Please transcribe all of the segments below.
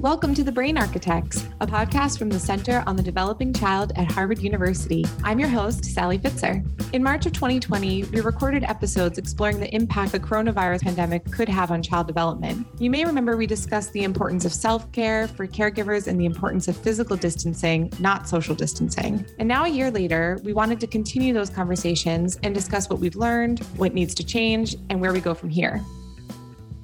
Welcome to The Brain Architects, a podcast from the Center on the Developing Child at Harvard University. I'm your host, Sally Pfitzer. In March of 2020, we recorded episodes exploring the impact the coronavirus pandemic could have on child development. You may remember we discussed the importance of self care for caregivers and the importance of physical distancing, not social distancing. And now, a year later, we wanted to continue those conversations and discuss what we've learned, what needs to change, and where we go from here.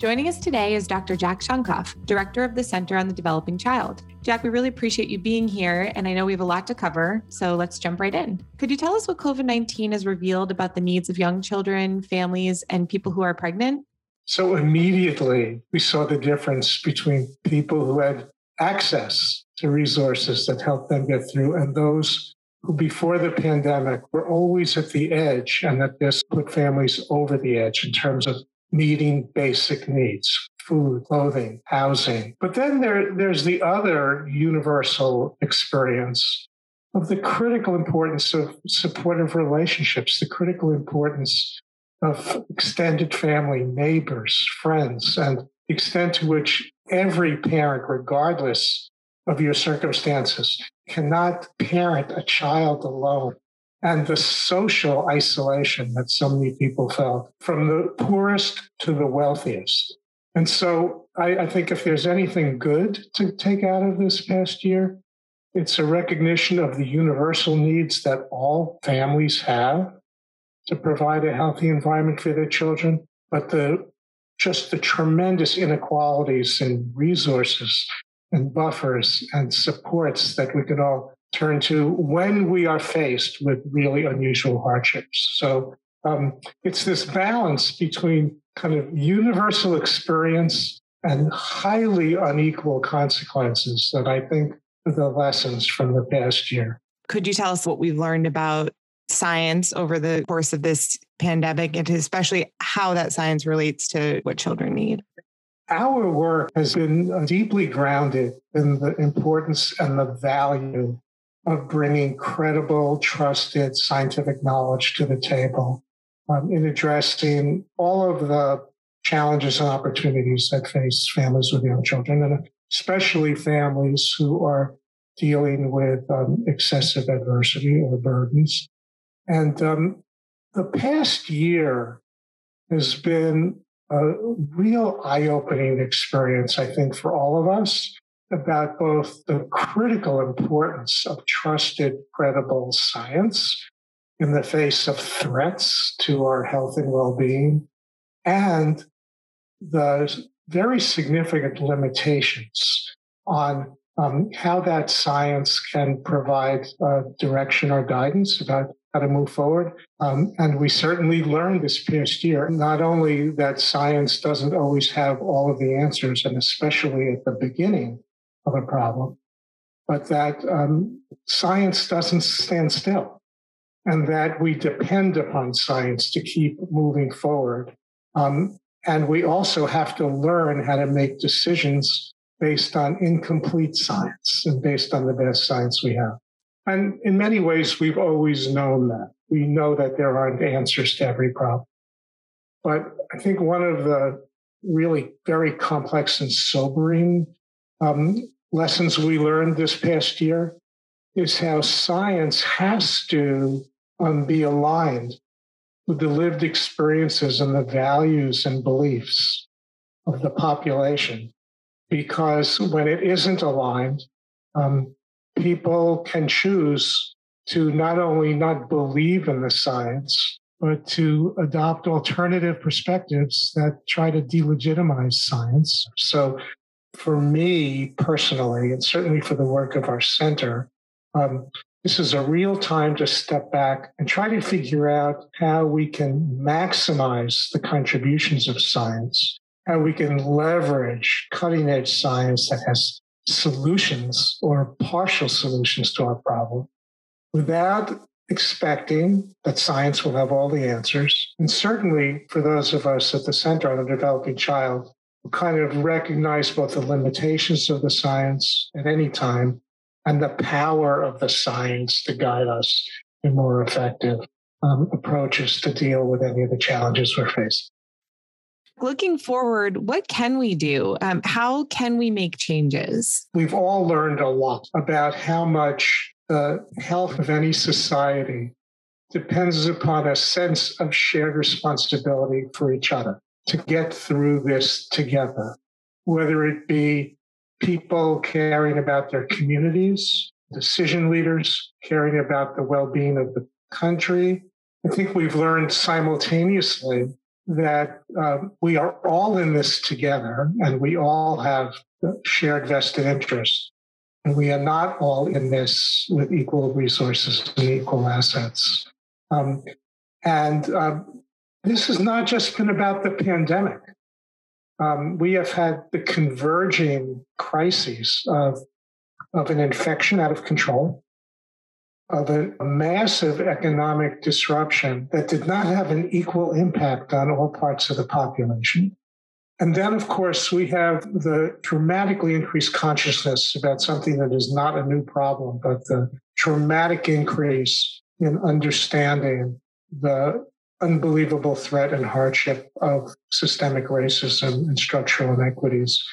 Joining us today is Dr. Jack Shonkoff, Director of the Center on the Developing Child. Jack, we really appreciate you being here, and I know we have a lot to cover, so let's jump right in. Could you tell us what COVID 19 has revealed about the needs of young children, families, and people who are pregnant? So, immediately, we saw the difference between people who had access to resources that helped them get through and those who, before the pandemic, were always at the edge, and that this put families over the edge in terms of meeting basic needs food, clothing, housing. But then there, there's the other universal experience of the critical importance of supportive relationships, the critical importance of extended family, neighbors, friends, and the extent to which every parent, regardless of your circumstances, cannot parent a child alone and the social isolation that so many people felt from the poorest to the wealthiest. And so I, I, think if there's anything good to take out of this past year, it's a recognition of the universal needs that all families have to provide a healthy environment for their children, but the just the tremendous inequalities in resources and buffers and supports that we can all turn to when we are faced with really unusual hardships. So um, it's this balance between kind of universal experience and highly unequal consequences that I think are the lessons from the past year. Could you tell us what we've learned about science over the course of this pandemic and especially how that science relates to what children need? Our work has been deeply grounded in the importance and the value of bringing credible, trusted scientific knowledge to the table um, in addressing all of the challenges and opportunities that face families with young children, and especially families who are dealing with um, excessive adversity or burdens. And um, the past year has been a real eye opening experience, I think, for all of us about both the critical importance of trusted, credible science in the face of threats to our health and well being, and the very significant limitations on um, how that science can provide uh, direction or guidance about how to move forward. Um, and we certainly learned this past year not only that science doesn't always have all of the answers, and especially at the beginning of a problem, but that um, science doesn't stand still and that we depend upon science to keep moving forward. Um, and we also have to learn how to make decisions based on incomplete science and based on the best science we have. And in many ways, we've always known that. We know that there aren't answers to every problem. But I think one of the really very complex and sobering um, lessons we learned this past year is how science has to um, be aligned with the lived experiences and the values and beliefs of the population. Because when it isn't aligned, um, people can choose to not only not believe in the science, but to adopt alternative perspectives that try to delegitimize science. So, for me personally, and certainly for the work of our center, um, this is a real time to step back and try to figure out how we can maximize the contributions of science, how we can leverage cutting edge science that has solutions or partial solutions to our problem without expecting that science will have all the answers. And certainly for those of us at the Center on the Developing Child, kind of recognize both the limitations of the science at any time and the power of the science to guide us in more effective um, approaches to deal with any of the challenges we're facing. Looking forward, what can we do? Um, how can we make changes? We've all learned a lot about how much the health of any society depends upon a sense of shared responsibility for each other to get through this together, whether it be people caring about their communities, decision leaders caring about the well being of the country. I think we've learned simultaneously that uh, we are all in this together and we all have shared vested interests. And we are not all in this with equal resources and equal assets. Um, and uh, this has not just been about the pandemic. Um, we have had the converging crises of, of an infection out of control, of a, a massive economic disruption that did not have an equal impact on all parts of the population. And then, of course, we have the dramatically increased consciousness about something that is not a new problem, but the dramatic increase in understanding the unbelievable threat and hardship of systemic racism and structural inequities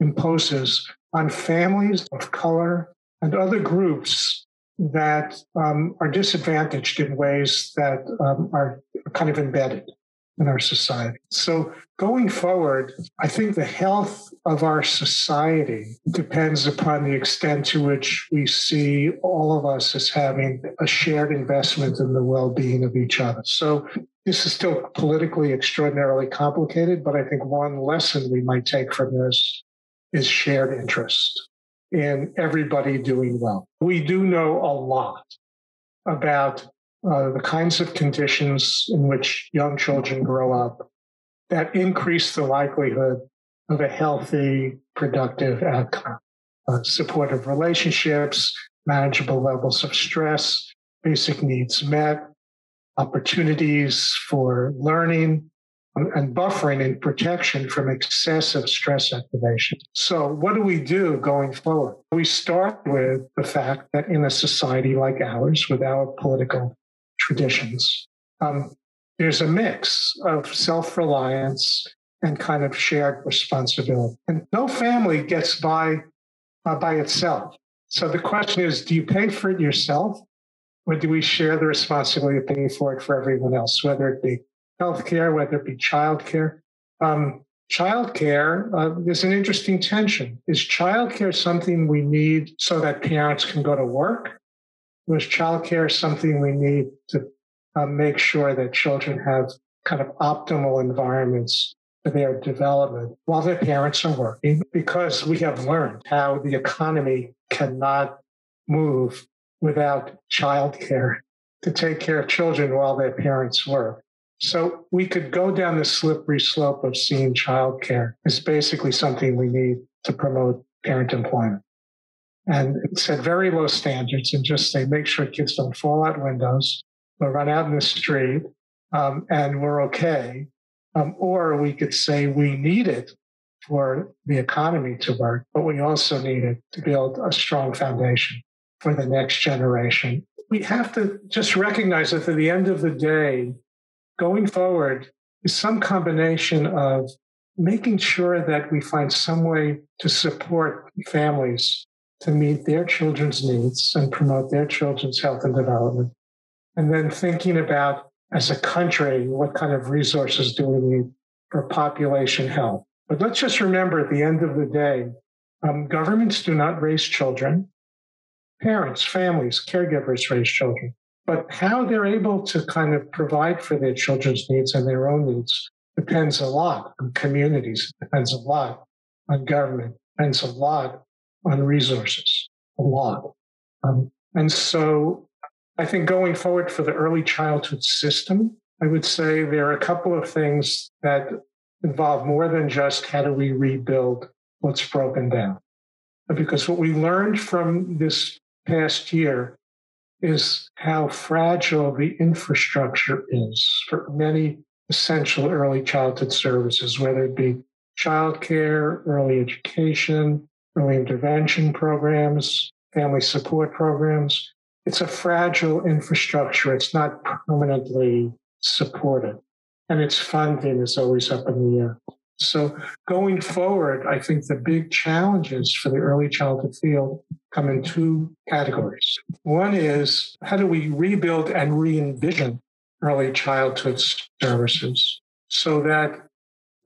imposes on families of color and other groups that um, are disadvantaged in ways that um, are kind of embedded in our society. So going forward, I think the health of our society depends upon the extent to which we see all of us as having a shared investment in the well-being of each other. So this is still politically extraordinarily complicated, but I think one lesson we might take from this is shared interest in everybody doing well. We do know a lot about uh, the kinds of conditions in which young children grow up that increase the likelihood of a healthy, productive outcome. Uh, supportive relationships, manageable levels of stress, basic needs met, opportunities for learning, and buffering and protection from excessive stress activation. So, what do we do going forward? We start with the fact that in a society like ours, with our political traditions. Um, there's a mix of self reliance and kind of shared responsibility. And no family gets by uh, by itself. So the question is do you pay for it yourself? Or do we share the responsibility of paying for it for everyone else, whether it be healthcare, whether it be childcare? Um, childcare, uh, there's an interesting tension. Is childcare something we need so that parents can go to work? Was childcare something we need to uh, make sure that children have kind of optimal environments for their development while their parents are working because we have learned how the economy cannot move without childcare to take care of children while their parents work. So we could go down the slippery slope of seeing childcare as basically something we need to promote parent employment and set very low standards and just say, make sure kids don't fall out windows or run out in the street um, and we're okay. Um, or we could say we need it for the economy to work, but we also need it to build a strong foundation for the next generation. We have to just recognize that at the end of the day, going forward is some combination of making sure that we find some way to support families to meet their children's needs and promote their children's health and development. And then thinking about, as a country, what kind of resources do we need for population health? But let's just remember at the end of the day, um, governments do not raise children. Parents, families, caregivers raise children. But how they're able to kind of provide for their children's needs and their own needs depends a lot on communities, depends a lot on government, depends a lot on resources, a lot. Um, and so I think going forward for the early childhood system, I would say there are a couple of things that involve more than just how do we rebuild what's broken down. Because what we learned from this past year is how fragile the infrastructure is for many essential early childhood services, whether it be childcare, early education, early intervention programs, family support programs. It's a fragile infrastructure. It's not permanently supported. and its funding is always up in the air. So going forward, I think the big challenges for the early childhood field come in two categories. One is how do we rebuild and re envision early childhood services so that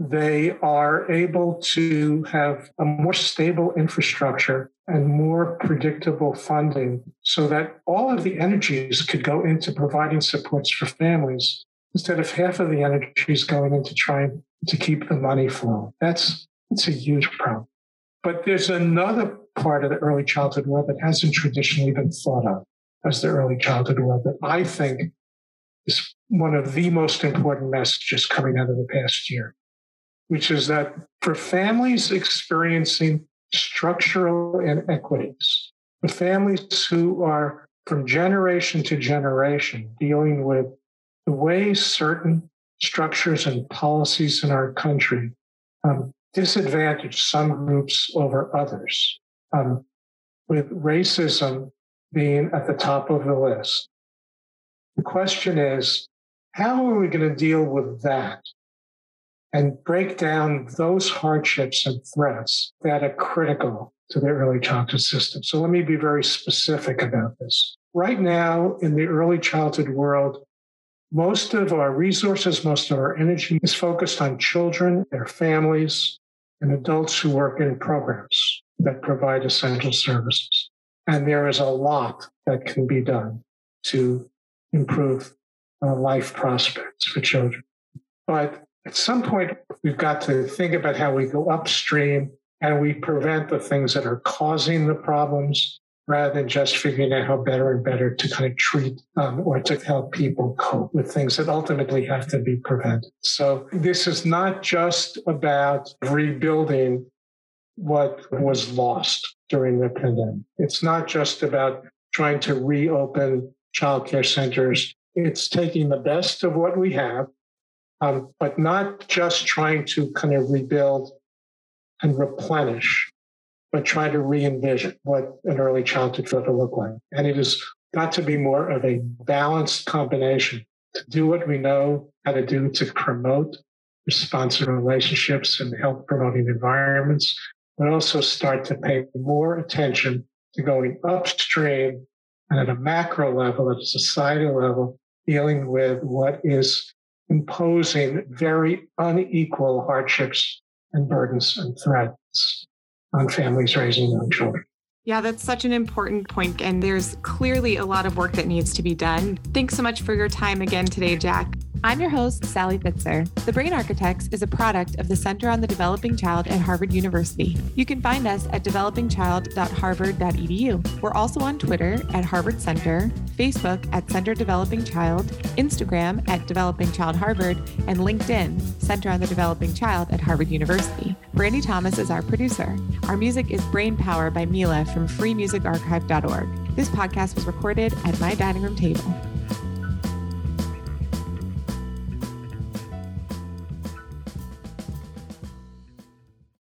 they are able to have a more stable infrastructure and more predictable funding so that all of the energies could go into providing supports for families instead of half of the energies going into trying to keep the money flowing. That's, that's a huge problem. But there's another part of the early childhood world that hasn't traditionally been thought of as the early childhood world that I think is one of the most important messages coming out of the past year, which is that for families experiencing structural inequities, the families who are from generation to generation dealing with the way certain structures and policies in our country um, disadvantage some groups over others, um, with racism being at the top of the list. The question is, how are we going to deal with that and break down those hardships and threats that are critical to the early childhood system? So let me be very specific about this. Right now, in the early childhood world, most of our resources, most of our energy is focused on children, their families, and adults who work in programs that provide essential services. And there is a lot that can be done to improve uh, life prospects for children. But at some point, we've got to think about how we go upstream and we prevent the things that are causing the problems rather than just figuring out how better and better to kind of treat um, or to help people cope with things that ultimately have to be prevented. So this is not just about rebuilding what was lost during the pandemic. It's not just about trying to reopen childcare centers. It's taking the best of what we have, um, but not just trying to kind of rebuild and replenish but try to re envision what an early childhood will look like. And it has got to be more of a balanced combination to do what we know how to do to promote responsive relationships and health promoting environments, but also start to pay more attention to going upstream and at a macro level, at a societal level, dealing with what is imposing very unequal hardships and burdens and threats on families raising young children. Yeah, that's such an important point, and there's clearly a lot of work that needs to be done. Thanks so much for your time again today, Jack. I'm your host, Sally Pfitzer. The Brain Architects is a product of the Center on the Developing Child at Harvard University. You can find us at developingchild.harvard.edu. We're also on Twitter at Harvard Center, Facebook at Center Developing Child, Instagram at Developing Child Harvard, and LinkedIn, Center on the Developing Child at Harvard University. Brandy Thomas is our producer. Our music is Brain Power by Mila from freemusicarchive.org. This podcast was recorded at my dining room table.